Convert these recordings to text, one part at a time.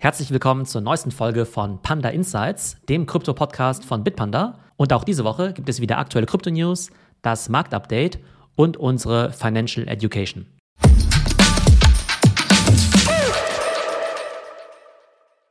Herzlich willkommen zur neuesten Folge von Panda Insights, dem Krypto-Podcast von Bitpanda. Und auch diese Woche gibt es wieder aktuelle Krypto-News, das Marktupdate und unsere Financial Education.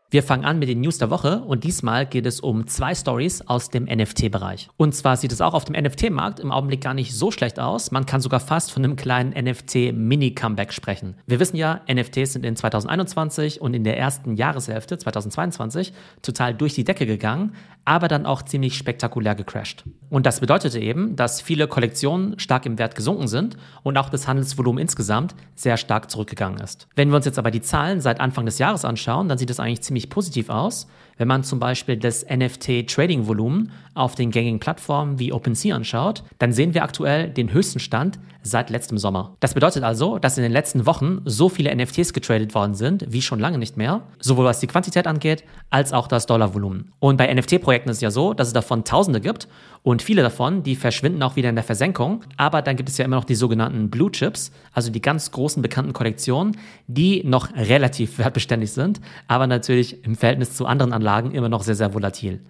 Wir fangen an mit den News der Woche und diesmal geht es um zwei Stories aus dem NFT-Bereich. Und zwar sieht es auch auf dem NFT-Markt im Augenblick gar nicht so schlecht aus. Man kann sogar fast von einem kleinen NFT-Mini-Comeback sprechen. Wir wissen ja, NFTs sind in 2021 und in der ersten Jahreshälfte 2022 total durch die Decke gegangen, aber dann auch ziemlich spektakulär gecrashed. Und das bedeutete eben, dass viele Kollektionen stark im Wert gesunken sind und auch das Handelsvolumen insgesamt sehr stark zurückgegangen ist. Wenn wir uns jetzt aber die Zahlen seit Anfang des Jahres anschauen, dann sieht es eigentlich ziemlich ziemlich positiv aus. Wenn man zum Beispiel das NFT-Trading-Volumen auf den gängigen Plattformen wie OpenSea anschaut, dann sehen wir aktuell den höchsten Stand seit letztem Sommer. Das bedeutet also, dass in den letzten Wochen so viele NFTs getradet worden sind wie schon lange nicht mehr, sowohl was die Quantität angeht, als auch das Dollarvolumen. Und bei NFT-Projekten ist es ja so, dass es davon Tausende gibt und viele davon, die verschwinden auch wieder in der Versenkung. Aber dann gibt es ja immer noch die sogenannten Blue Chips, also die ganz großen bekannten Kollektionen, die noch relativ wertbeständig sind, aber natürlich im Verhältnis zu anderen Anlagen immer noch sehr, sehr volatil.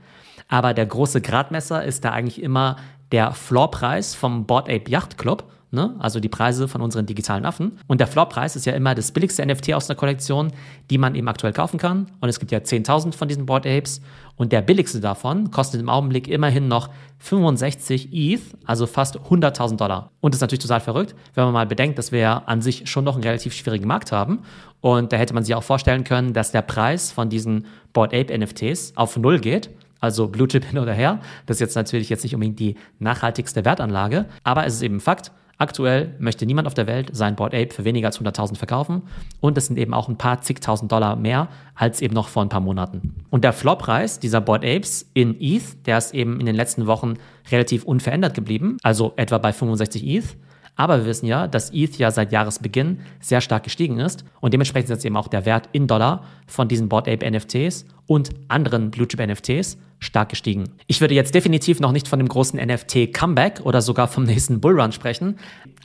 Aber der große Gradmesser ist da eigentlich immer der Floorpreis vom Board Ape Yacht Club ne? also die Preise von unseren digitalen Affen. Und der Floorpreis ist ja immer das billigste NFT aus der Kollektion, die man eben aktuell kaufen kann. Und es gibt ja 10.000 von diesen Board Apes. Und der billigste davon kostet im Augenblick immerhin noch 65 ETH, also fast 100.000 Dollar. Und das ist natürlich total verrückt, wenn man mal bedenkt, dass wir ja an sich schon noch einen relativ schwierigen Markt haben. Und da hätte man sich auch vorstellen können, dass der Preis von diesen Board Ape NFTs auf Null geht also Blue Chip hin oder her. Das ist jetzt natürlich jetzt nicht unbedingt die nachhaltigste Wertanlage, aber es ist eben Fakt. Aktuell möchte niemand auf der Welt sein Board Ape für weniger als 100.000 verkaufen und es sind eben auch ein paar zigtausend Dollar mehr als eben noch vor ein paar Monaten. Und der Flop-Preis dieser Board Apes in ETH, der ist eben in den letzten Wochen relativ unverändert geblieben, also etwa bei 65 ETH. Aber wir wissen ja, dass ETH ja seit Jahresbeginn sehr stark gestiegen ist und dementsprechend ist jetzt eben auch der Wert in Dollar von diesen Board Ape NFTs und anderen Blue Chip NFTs stark gestiegen. Ich würde jetzt definitiv noch nicht von dem großen NFT Comeback oder sogar vom nächsten Bullrun sprechen,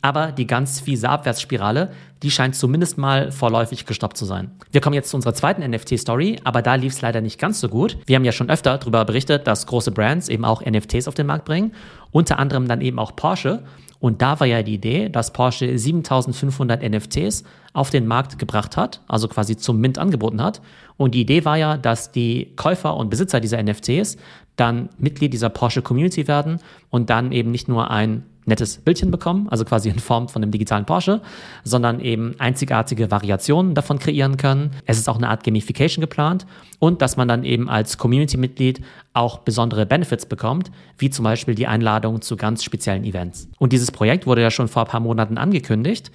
aber die ganz fiese Abwärtsspirale, die scheint zumindest mal vorläufig gestoppt zu sein. Wir kommen jetzt zu unserer zweiten NFT-Story, aber da lief es leider nicht ganz so gut. Wir haben ja schon öfter darüber berichtet, dass große Brands eben auch NFTs auf den Markt bringen, unter anderem dann eben auch Porsche. Und da war ja die Idee, dass Porsche 7500 NFTs auf den Markt gebracht hat, also quasi zum Mint angeboten hat. Und die Idee war ja, dass die Käufer und Besitzer dieser NFTs dann Mitglied dieser Porsche Community werden und dann eben nicht nur ein nettes Bildchen bekommen, also quasi in Form von einem digitalen Porsche, sondern eben einzigartige Variationen davon kreieren können. Es ist auch eine Art Gamification geplant und dass man dann eben als Community-Mitglied auch besondere Benefits bekommt, wie zum Beispiel die Einladung zu ganz speziellen Events. Und dieses Projekt wurde ja schon vor ein paar Monaten angekündigt.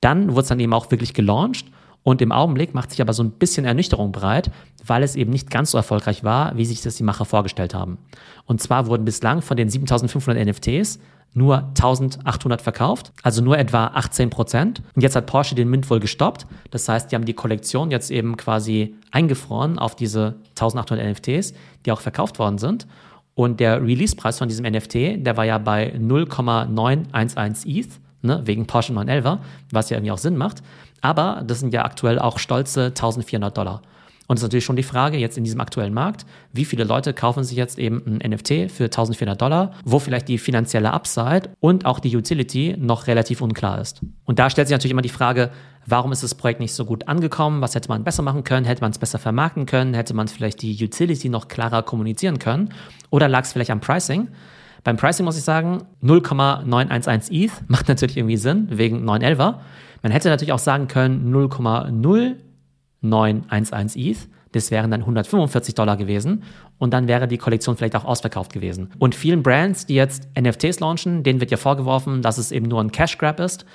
Dann wurde es dann eben auch wirklich gelauncht und im Augenblick macht sich aber so ein bisschen Ernüchterung breit, weil es eben nicht ganz so erfolgreich war, wie sich das die Macher vorgestellt haben. Und zwar wurden bislang von den 7500 NFTs nur 1800 verkauft, also nur etwa 18 Prozent. Und jetzt hat Porsche den Mint wohl gestoppt. Das heißt, die haben die Kollektion jetzt eben quasi eingefroren auf diese 1800 NFTs, die auch verkauft worden sind. Und der Release-Preis von diesem NFT, der war ja bei 0,911 ETH, ne, wegen Porsche 911, was ja irgendwie auch Sinn macht. Aber das sind ja aktuell auch stolze 1400 Dollar. Und es ist natürlich schon die Frage jetzt in diesem aktuellen Markt, wie viele Leute kaufen sich jetzt eben ein NFT für 1400 Dollar, wo vielleicht die finanzielle Upside und auch die Utility noch relativ unklar ist. Und da stellt sich natürlich immer die Frage, warum ist das Projekt nicht so gut angekommen? Was hätte man besser machen können? Hätte man es besser vermarkten können? Hätte man vielleicht die Utility noch klarer kommunizieren können? Oder lag es vielleicht am Pricing? Beim Pricing muss ich sagen, 0,911 ETH macht natürlich irgendwie Sinn, wegen 911er. Man hätte natürlich auch sagen können 0,0 911 ETH. Das wären dann 145 Dollar gewesen und dann wäre die Kollektion vielleicht auch ausverkauft gewesen. Und vielen Brands, die jetzt NFTs launchen, denen wird ja vorgeworfen, dass es eben nur ein Cash Grab ist.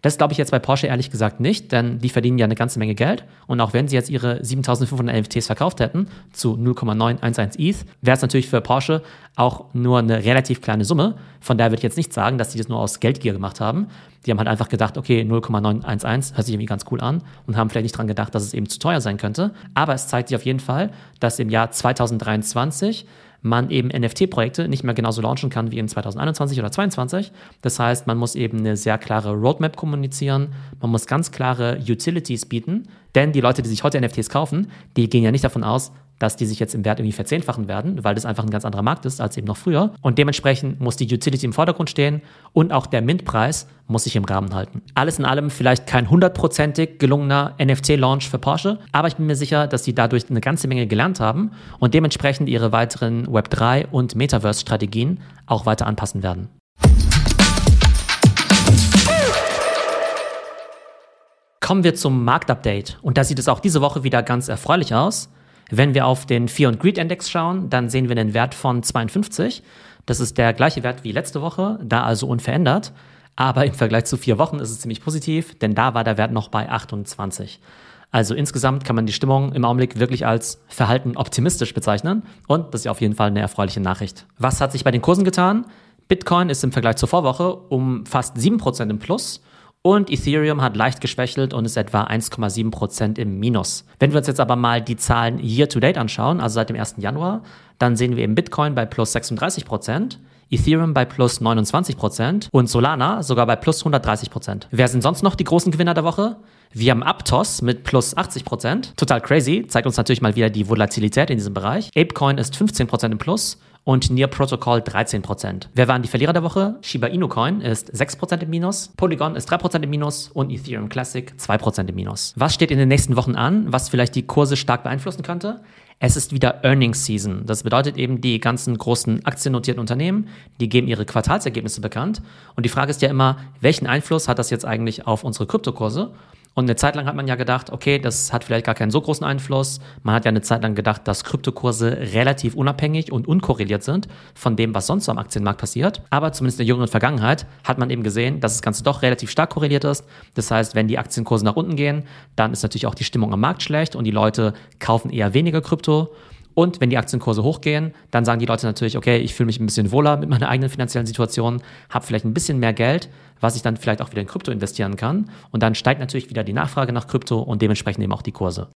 Das glaube ich jetzt bei Porsche ehrlich gesagt nicht, denn die verdienen ja eine ganze Menge Geld. Und auch wenn sie jetzt ihre 7500 NFTs verkauft hätten zu 0,911 ETH, wäre es natürlich für Porsche auch nur eine relativ kleine Summe. Von daher würde ich jetzt nicht sagen, dass die das nur aus Geldgier gemacht haben. Die haben halt einfach gedacht, okay, 0,911 hört sich irgendwie ganz cool an und haben vielleicht nicht dran gedacht, dass es eben zu teuer sein könnte. Aber es zeigt sich auf jeden Fall, dass im Jahr 2023 man eben NFT-Projekte nicht mehr genauso launchen kann wie in 2021 oder 2022. Das heißt, man muss eben eine sehr klare Roadmap kommunizieren, man muss ganz klare Utilities bieten, Denn die Leute, die sich heute NFTs kaufen, die gehen ja nicht davon aus, dass die sich jetzt im Wert irgendwie verzehnfachen werden, weil das einfach ein ganz anderer Markt ist als eben noch früher. Und dementsprechend muss die Utility im Vordergrund stehen und auch der Mintpreis muss sich im Rahmen halten. Alles in allem vielleicht kein hundertprozentig gelungener NFT-Launch für Porsche, aber ich bin mir sicher, dass sie dadurch eine ganze Menge gelernt haben und dementsprechend ihre weiteren Web3 und Metaverse-Strategien auch weiter anpassen werden. Kommen wir zum Marktupdate. Und da sieht es auch diese Woche wieder ganz erfreulich aus. Wenn wir auf den Fear und Greed Index schauen, dann sehen wir einen Wert von 52. Das ist der gleiche Wert wie letzte Woche, da also unverändert. Aber im Vergleich zu vier Wochen ist es ziemlich positiv, denn da war der Wert noch bei 28. Also insgesamt kann man die Stimmung im Augenblick wirklich als verhalten optimistisch bezeichnen. Und das ist ja auf jeden Fall eine erfreuliche Nachricht. Was hat sich bei den Kursen getan? Bitcoin ist im Vergleich zur Vorwoche um fast 7% im Plus und Ethereum hat leicht geschwächelt und ist etwa 1,7% im Minus. Wenn wir uns jetzt aber mal die Zahlen year to date anschauen, also seit dem 1. Januar, dann sehen wir im Bitcoin bei plus 36%, Ethereum bei plus 29% und Solana sogar bei plus 130%. Wer sind sonst noch die großen Gewinner der Woche? Wir haben Aptos mit plus 80%. Total crazy. Zeigt uns natürlich mal wieder die Volatilität in diesem Bereich. Apecoin ist 15% im Plus und Near Protocol 13%. Wer waren die Verlierer der Woche? Shiba Inu Coin ist 6% im Minus, Polygon ist 3% im Minus und Ethereum Classic 2% im Minus. Was steht in den nächsten Wochen an, was vielleicht die Kurse stark beeinflussen könnte? Es ist wieder Earnings Season. Das bedeutet eben, die ganzen großen aktiennotierten Unternehmen, die geben ihre Quartalsergebnisse bekannt. Und die Frage ist ja immer, welchen Einfluss hat das jetzt eigentlich auf unsere Kryptokurse? Und eine Zeit lang hat man ja gedacht, okay, das hat vielleicht gar keinen so großen Einfluss. Man hat ja eine Zeit lang gedacht, dass Kryptokurse relativ unabhängig und unkorreliert sind von dem, was sonst so am Aktienmarkt passiert. Aber zumindest in der jüngeren Vergangenheit hat man eben gesehen, dass das Ganze doch relativ stark korreliert ist. Das heißt, wenn die Aktienkurse nach unten gehen, dann ist natürlich auch die Stimmung am Markt schlecht und die Leute kaufen eher weniger Krypto. Und wenn die Aktienkurse hochgehen, dann sagen die Leute natürlich, okay, ich fühle mich ein bisschen wohler mit meiner eigenen finanziellen Situation, habe vielleicht ein bisschen mehr Geld, was ich dann vielleicht auch wieder in Krypto investieren kann. Und dann steigt natürlich wieder die Nachfrage nach Krypto und dementsprechend eben auch die Kurse.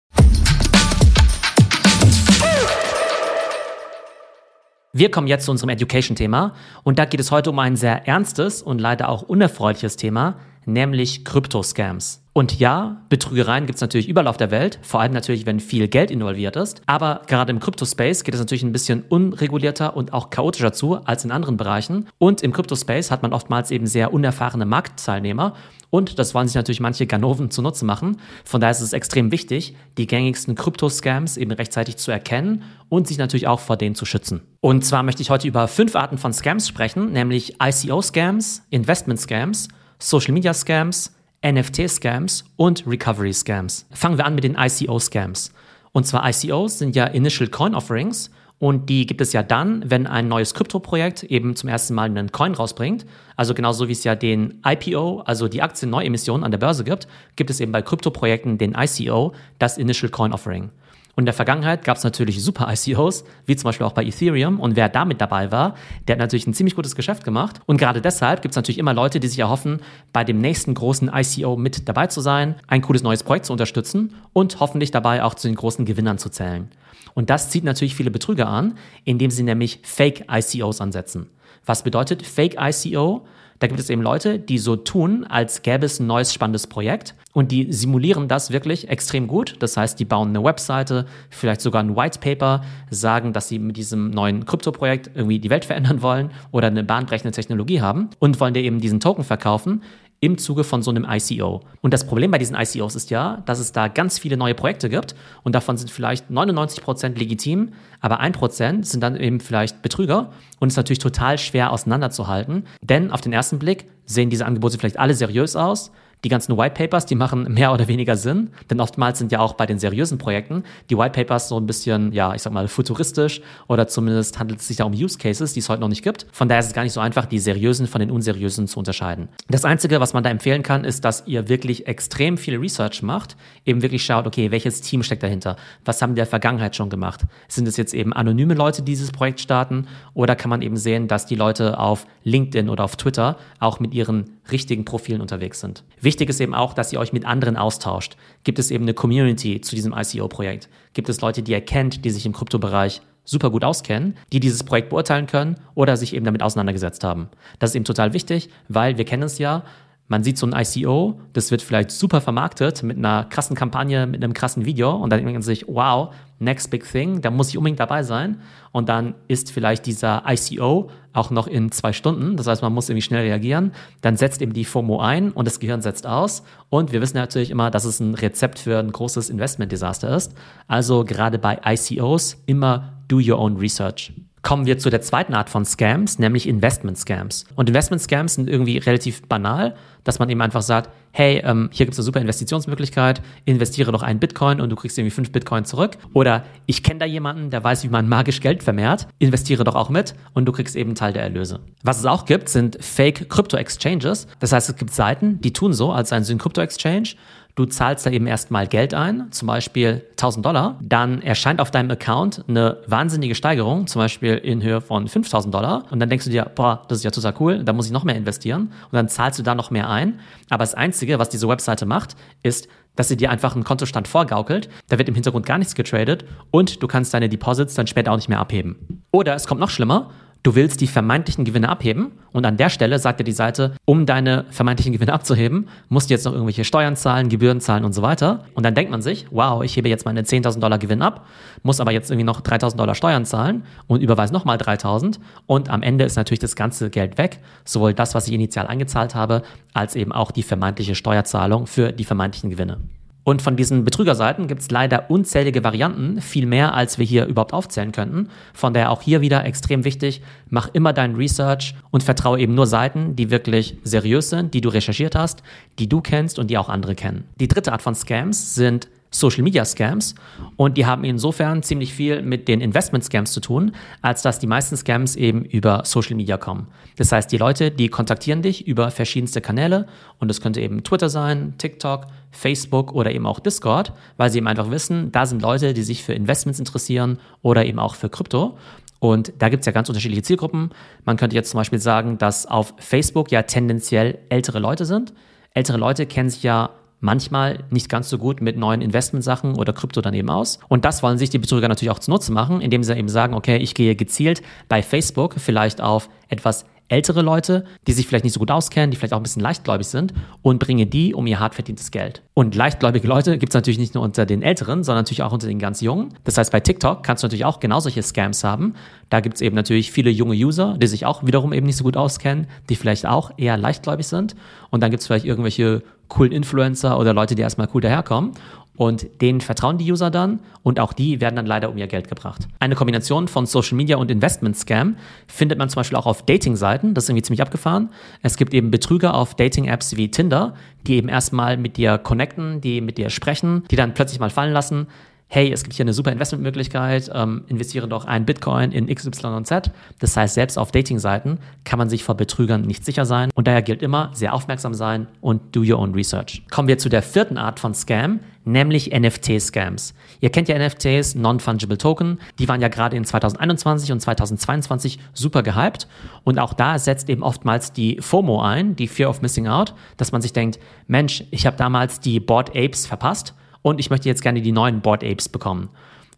Wir kommen jetzt zu unserem Education-Thema und da geht es heute um ein sehr ernstes und leider auch unerfreuliches Thema, nämlich Krypto-Scams. Und ja, Betrügereien gibt es natürlich überall auf der Welt, vor allem natürlich, wenn viel Geld involviert ist. Aber gerade im Crypto-Space geht es natürlich ein bisschen unregulierter und auch chaotischer zu als in anderen Bereichen. Und im Crypto-Space hat man oftmals eben sehr unerfahrene Marktteilnehmer. Und das wollen sich natürlich manche Ganoven zunutze machen. Von daher ist es extrem wichtig, die gängigsten Krypto-Scams eben rechtzeitig zu erkennen und sich natürlich auch vor denen zu schützen. Und zwar möchte ich heute über fünf Arten von Scams sprechen, nämlich ICO-Scams, Investment-Scams, Social-Media-Scams, NFT-Scams und Recovery-Scams. Fangen wir an mit den ICO-Scams. Und zwar ICOs sind ja Initial Coin Offerings und die gibt es ja dann, wenn ein neues Krypto-Projekt eben zum ersten Mal einen Coin rausbringt. Also genauso wie es ja den IPO, also die Aktien-Neuemission an der Börse gibt, gibt es eben bei Krypto-Projekten den ICO, das Initial Coin Offering. Und in der Vergangenheit gab es natürlich super ICOs, wie zum Beispiel auch bei Ethereum. Und wer damit dabei war, der hat natürlich ein ziemlich gutes Geschäft gemacht. Und gerade deshalb gibt es natürlich immer Leute, die sich erhoffen, bei dem nächsten großen ICO mit dabei zu sein, ein cooles neues Projekt zu unterstützen und hoffentlich dabei auch zu den großen Gewinnern zu zählen. Und das zieht natürlich viele Betrüger an, indem sie nämlich Fake ICOs ansetzen. Was bedeutet Fake ICO? Da gibt es eben Leute, die so tun, als gäbe es ein neues spannendes Projekt und die simulieren das wirklich extrem gut. Das heißt, die bauen eine Webseite, vielleicht sogar ein White Paper, sagen, dass sie mit diesem neuen Krypto-Projekt irgendwie die Welt verändern wollen oder eine bahnbrechende Technologie haben und wollen dir eben diesen Token verkaufen im Zuge von so einem ICO. Und das Problem bei diesen ICOs ist ja, dass es da ganz viele neue Projekte gibt und davon sind vielleicht 99 Prozent legitim, aber 1% sind dann eben vielleicht Betrüger und ist natürlich total schwer auseinanderzuhalten, denn auf den ersten Blick sehen diese Angebote vielleicht alle seriös aus, die ganzen White Papers, die machen mehr oder weniger Sinn, denn oftmals sind ja auch bei den seriösen Projekten die White Papers so ein bisschen, ja, ich sag mal, futuristisch oder zumindest handelt es sich da um Use Cases, die es heute noch nicht gibt. Von daher ist es gar nicht so einfach, die seriösen von den unseriösen zu unterscheiden. Das Einzige, was man da empfehlen kann, ist, dass ihr wirklich extrem viel Research macht, eben wirklich schaut, okay, welches Team steckt dahinter? Was haben die in der Vergangenheit schon gemacht? Sind es jetzt eben anonyme Leute, die dieses Projekt starten? Oder kann man eben sehen, dass die Leute auf LinkedIn oder auf Twitter auch mit ihren richtigen Profilen unterwegs sind? Wichtig ist eben auch, dass ihr euch mit anderen austauscht. Gibt es eben eine Community zu diesem ICO-Projekt? Gibt es Leute, die ihr kennt, die sich im Kryptobereich super gut auskennen, die dieses Projekt beurteilen können oder sich eben damit auseinandergesetzt haben? Das ist eben total wichtig, weil wir kennen es ja, man sieht so ein ICO, das wird vielleicht super vermarktet mit einer krassen Kampagne, mit einem krassen Video und dann denkt man sich, wow, next big thing, da muss ich unbedingt dabei sein. Und dann ist vielleicht dieser ICO auch noch in zwei Stunden, das heißt, man muss irgendwie schnell reagieren. Dann setzt eben die FOMO ein und das Gehirn setzt aus. Und wir wissen natürlich immer, dass es ein Rezept für ein großes Investment-Desaster ist. Also gerade bei ICOs immer do your own research kommen wir zu der zweiten Art von Scams, nämlich Investment Scams. Und Investment Scams sind irgendwie relativ banal, dass man eben einfach sagt, hey, ähm, hier gibt es eine super Investitionsmöglichkeit, investiere doch einen Bitcoin und du kriegst irgendwie fünf Bitcoin zurück. Oder ich kenne da jemanden, der weiß, wie man magisch Geld vermehrt, investiere doch auch mit und du kriegst eben Teil der Erlöse. Was es auch gibt, sind Fake Crypto Exchanges. Das heißt, es gibt Seiten, die tun so, als seien sie ein Crypto Exchange Du zahlst da eben erstmal Geld ein, zum Beispiel 1000 Dollar. Dann erscheint auf deinem Account eine wahnsinnige Steigerung, zum Beispiel in Höhe von 5000 Dollar. Und dann denkst du dir, boah, das ist ja total cool, da muss ich noch mehr investieren. Und dann zahlst du da noch mehr ein. Aber das Einzige, was diese Webseite macht, ist, dass sie dir einfach einen Kontostand vorgaukelt. Da wird im Hintergrund gar nichts getradet und du kannst deine Deposits dann später auch nicht mehr abheben. Oder es kommt noch schlimmer du willst die vermeintlichen Gewinne abheben und an der Stelle sagt dir die Seite, um deine vermeintlichen Gewinne abzuheben, musst du jetzt noch irgendwelche Steuern zahlen, Gebühren zahlen und so weiter. Und dann denkt man sich, wow, ich hebe jetzt meine 10.000 Dollar Gewinn ab, muss aber jetzt irgendwie noch 3.000 Dollar Steuern zahlen und überweise nochmal 3.000 und am Ende ist natürlich das ganze Geld weg, sowohl das, was ich initial eingezahlt habe, als eben auch die vermeintliche Steuerzahlung für die vermeintlichen Gewinne. Und von diesen Betrügerseiten gibt es leider unzählige Varianten, viel mehr, als wir hier überhaupt aufzählen könnten. Von daher auch hier wieder extrem wichtig, mach immer dein Research und vertraue eben nur Seiten, die wirklich seriös sind, die du recherchiert hast, die du kennst und die auch andere kennen. Die dritte Art von Scams sind Social Media Scams und die haben insofern ziemlich viel mit den Investment Scams zu tun, als dass die meisten Scams eben über Social Media kommen. Das heißt, die Leute, die kontaktieren dich über verschiedenste Kanäle und es könnte eben Twitter sein, TikTok, Facebook oder eben auch Discord, weil sie eben einfach wissen, da sind Leute, die sich für Investments interessieren oder eben auch für Krypto. Und da gibt es ja ganz unterschiedliche Zielgruppen. Man könnte jetzt zum Beispiel sagen, dass auf Facebook ja tendenziell ältere Leute sind. Ältere Leute kennen sich ja manchmal nicht ganz so gut mit neuen Investmentsachen oder Krypto daneben aus. Und das wollen sich die Betrüger natürlich auch zunutze machen, indem sie eben sagen, okay, ich gehe gezielt bei Facebook vielleicht auf etwas ältere Leute, die sich vielleicht nicht so gut auskennen, die vielleicht auch ein bisschen leichtgläubig sind und bringe die um ihr hart verdientes Geld. Und leichtgläubige Leute gibt es natürlich nicht nur unter den Älteren, sondern natürlich auch unter den ganz Jungen. Das heißt, bei TikTok kannst du natürlich auch genau solche Scams haben. Da gibt es eben natürlich viele junge User, die sich auch wiederum eben nicht so gut auskennen, die vielleicht auch eher leichtgläubig sind. Und dann gibt es vielleicht irgendwelche coolen Influencer oder Leute, die erstmal cool daherkommen. Und denen vertrauen die User dann und auch die werden dann leider um ihr Geld gebracht. Eine Kombination von Social Media und Investment Scam findet man zum Beispiel auch auf Dating-Seiten. Das ist irgendwie ziemlich abgefahren. Es gibt eben Betrüger auf Dating-Apps wie Tinder, die eben erstmal mit dir connecten, die mit dir sprechen, die dann plötzlich mal fallen lassen, hey, es gibt hier eine super Investmentmöglichkeit, ähm, investiere doch ein Bitcoin in XYZ. Das heißt, selbst auf Dating-Seiten kann man sich vor Betrügern nicht sicher sein und daher gilt immer, sehr aufmerksam sein und do your own research. Kommen wir zu der vierten Art von Scam, nämlich NFT-Scams. Ihr kennt ja NFTs, Non-Fungible Token, die waren ja gerade in 2021 und 2022 super gehypt und auch da setzt eben oftmals die FOMO ein, die Fear of Missing Out, dass man sich denkt, Mensch, ich habe damals die Board Apes verpasst und ich möchte jetzt gerne die neuen Board Apes bekommen.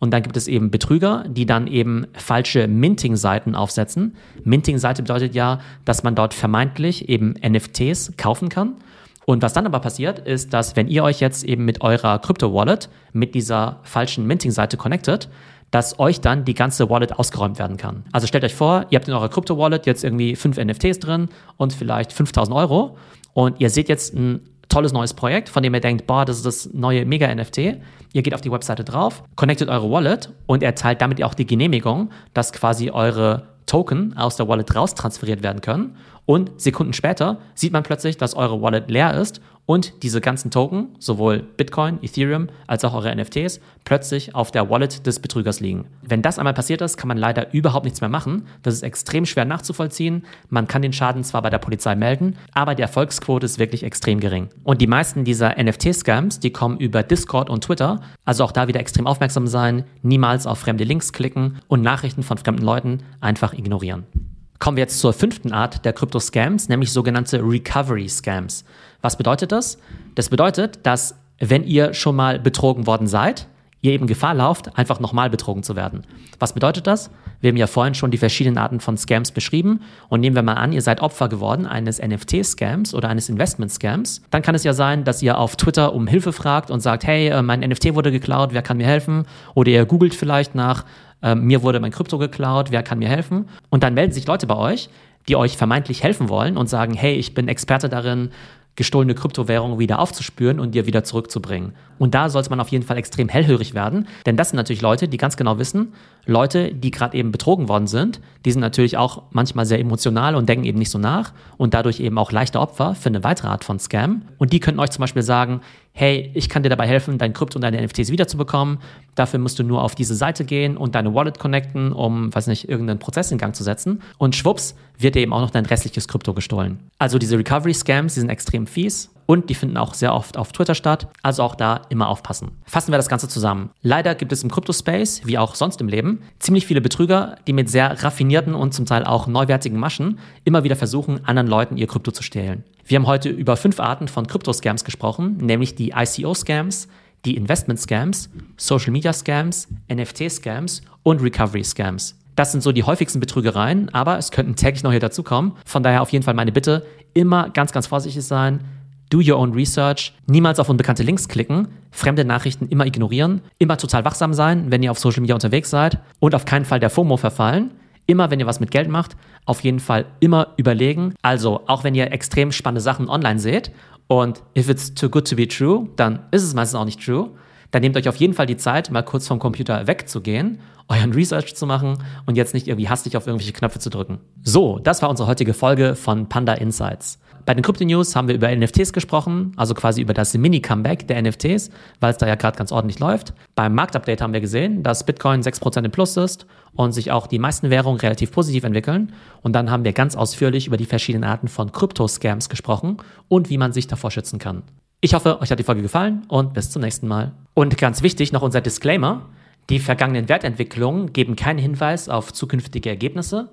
Und dann gibt es eben Betrüger, die dann eben falsche Minting-Seiten aufsetzen. Minting-Seite bedeutet ja, dass man dort vermeintlich eben NFTs kaufen kann. Und was dann aber passiert, ist, dass wenn ihr euch jetzt eben mit eurer Crypto-Wallet mit dieser falschen Minting-Seite connectet, dass euch dann die ganze Wallet ausgeräumt werden kann. Also stellt euch vor, ihr habt in eurer Crypto-Wallet jetzt irgendwie fünf NFTs drin und vielleicht 5000 Euro und ihr seht jetzt ein tolles neues Projekt, von dem ihr denkt, boah, das ist das neue Mega-NFT. Ihr geht auf die Webseite drauf, connectet eure Wallet und erteilt damit auch die Genehmigung, dass quasi eure Token aus der Wallet raus transferiert werden können. Und Sekunden später sieht man plötzlich, dass eure Wallet leer ist und diese ganzen Token, sowohl Bitcoin, Ethereum als auch eure NFTs, plötzlich auf der Wallet des Betrügers liegen. Wenn das einmal passiert ist, kann man leider überhaupt nichts mehr machen. Das ist extrem schwer nachzuvollziehen. Man kann den Schaden zwar bei der Polizei melden, aber die Erfolgsquote ist wirklich extrem gering. Und die meisten dieser NFT-Scams, die kommen über Discord und Twitter. Also auch da wieder extrem aufmerksam sein, niemals auf fremde Links klicken und Nachrichten von fremden Leuten einfach ignorieren. Kommen wir jetzt zur fünften Art der Krypto-Scams, nämlich sogenannte Recovery-Scams. Was bedeutet das? Das bedeutet, dass wenn ihr schon mal betrogen worden seid, ihr eben Gefahr lauft, einfach nochmal betrogen zu werden. Was bedeutet das? Wir haben ja vorhin schon die verschiedenen Arten von Scams beschrieben. Und nehmen wir mal an, ihr seid Opfer geworden eines NFT-Scams oder eines Investment-Scams. Dann kann es ja sein, dass ihr auf Twitter um Hilfe fragt und sagt, hey, äh, mein NFT wurde geklaut, wer kann mir helfen? Oder ihr googelt vielleicht nach, äh, mir wurde mein Krypto geklaut, wer kann mir helfen? Und dann melden sich Leute bei euch, die euch vermeintlich helfen wollen und sagen, hey, ich bin Experte darin, gestohlene Kryptowährungen wieder aufzuspüren und dir wieder zurückzubringen. Und da sollte man auf jeden Fall extrem hellhörig werden, denn das sind natürlich Leute, die ganz genau wissen, Leute, die gerade eben betrogen worden sind, die sind natürlich auch manchmal sehr emotional und denken eben nicht so nach und dadurch eben auch leichte Opfer für eine weitere Art von Scam. Und die könnten euch zum Beispiel sagen, hey, ich kann dir dabei helfen, dein Krypto und deine NFTs wiederzubekommen. Dafür musst du nur auf diese Seite gehen und deine Wallet connecten, um, weiß nicht, irgendeinen Prozess in Gang zu setzen. Und schwupps, wird dir eben auch noch dein restliches Krypto gestohlen. Also diese Recovery-Scams, die sind extrem fies und die finden auch sehr oft auf Twitter statt. Also auch da immer aufpassen. Fassen wir das Ganze zusammen. Leider gibt es im Crypto-Space, wie auch sonst im Leben, ziemlich viele Betrüger, die mit sehr raffinierten und zum Teil auch neuwertigen Maschen immer wieder versuchen, anderen Leuten ihr Krypto zu stehlen. Wir haben heute über fünf Arten von Krypto-Scams gesprochen, nämlich die ICO-Scams, die Investment-Scams, Social-Media-Scams, NFT-Scams und Recovery-Scams. Das sind so die häufigsten Betrügereien, aber es könnten täglich neue dazukommen. Von daher auf jeden Fall meine Bitte, immer ganz, ganz vorsichtig sein, do your own research, niemals auf unbekannte Links klicken, fremde Nachrichten immer ignorieren, immer total wachsam sein, wenn ihr auf Social Media unterwegs seid und auf keinen Fall der FOMO verfallen. Immer, wenn ihr was mit Geld macht, auf jeden Fall immer überlegen. Also, auch wenn ihr extrem spannende Sachen online seht und if it's too good to be true, dann ist es meistens auch nicht true. Dann nehmt euch auf jeden Fall die Zeit, mal kurz vom Computer wegzugehen, euren Research zu machen und jetzt nicht irgendwie hastig auf irgendwelche Knöpfe zu drücken. So, das war unsere heutige Folge von Panda Insights. Bei den Crypto News haben wir über NFTs gesprochen, also quasi über das Mini-Comeback der NFTs, weil es da ja gerade ganz ordentlich läuft. Beim Marktupdate haben wir gesehen, dass Bitcoin 6% im Plus ist und sich auch die meisten Währungen relativ positiv entwickeln. Und dann haben wir ganz ausführlich über die verschiedenen Arten von Krypto-Scams gesprochen und wie man sich davor schützen kann. Ich hoffe, euch hat die Folge gefallen und bis zum nächsten Mal. Und ganz wichtig noch unser Disclaimer. Die vergangenen Wertentwicklungen geben keinen Hinweis auf zukünftige Ergebnisse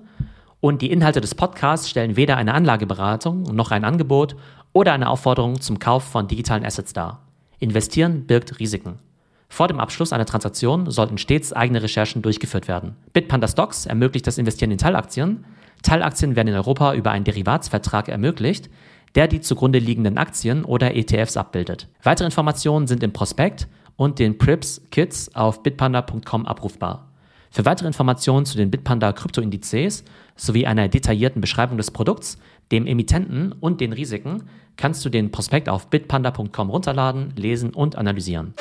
und die Inhalte des Podcasts stellen weder eine Anlageberatung noch ein Angebot oder eine Aufforderung zum Kauf von digitalen Assets dar. Investieren birgt Risiken. Vor dem Abschluss einer Transaktion sollten stets eigene Recherchen durchgeführt werden. Bitpanda Stocks ermöglicht das Investieren in Teilaktien. Teilaktien werden in Europa über einen Derivatsvertrag ermöglicht, der die zugrunde liegenden Aktien oder ETFs abbildet. Weitere Informationen sind im Prospekt und den Prips Kits auf bitpanda.com abrufbar. Für weitere Informationen zu den Bitpanda Kryptoindizes sowie einer detaillierten Beschreibung des Produkts, dem Emittenten und den Risiken kannst du den Prospekt auf bitpanda.com runterladen, lesen und analysieren.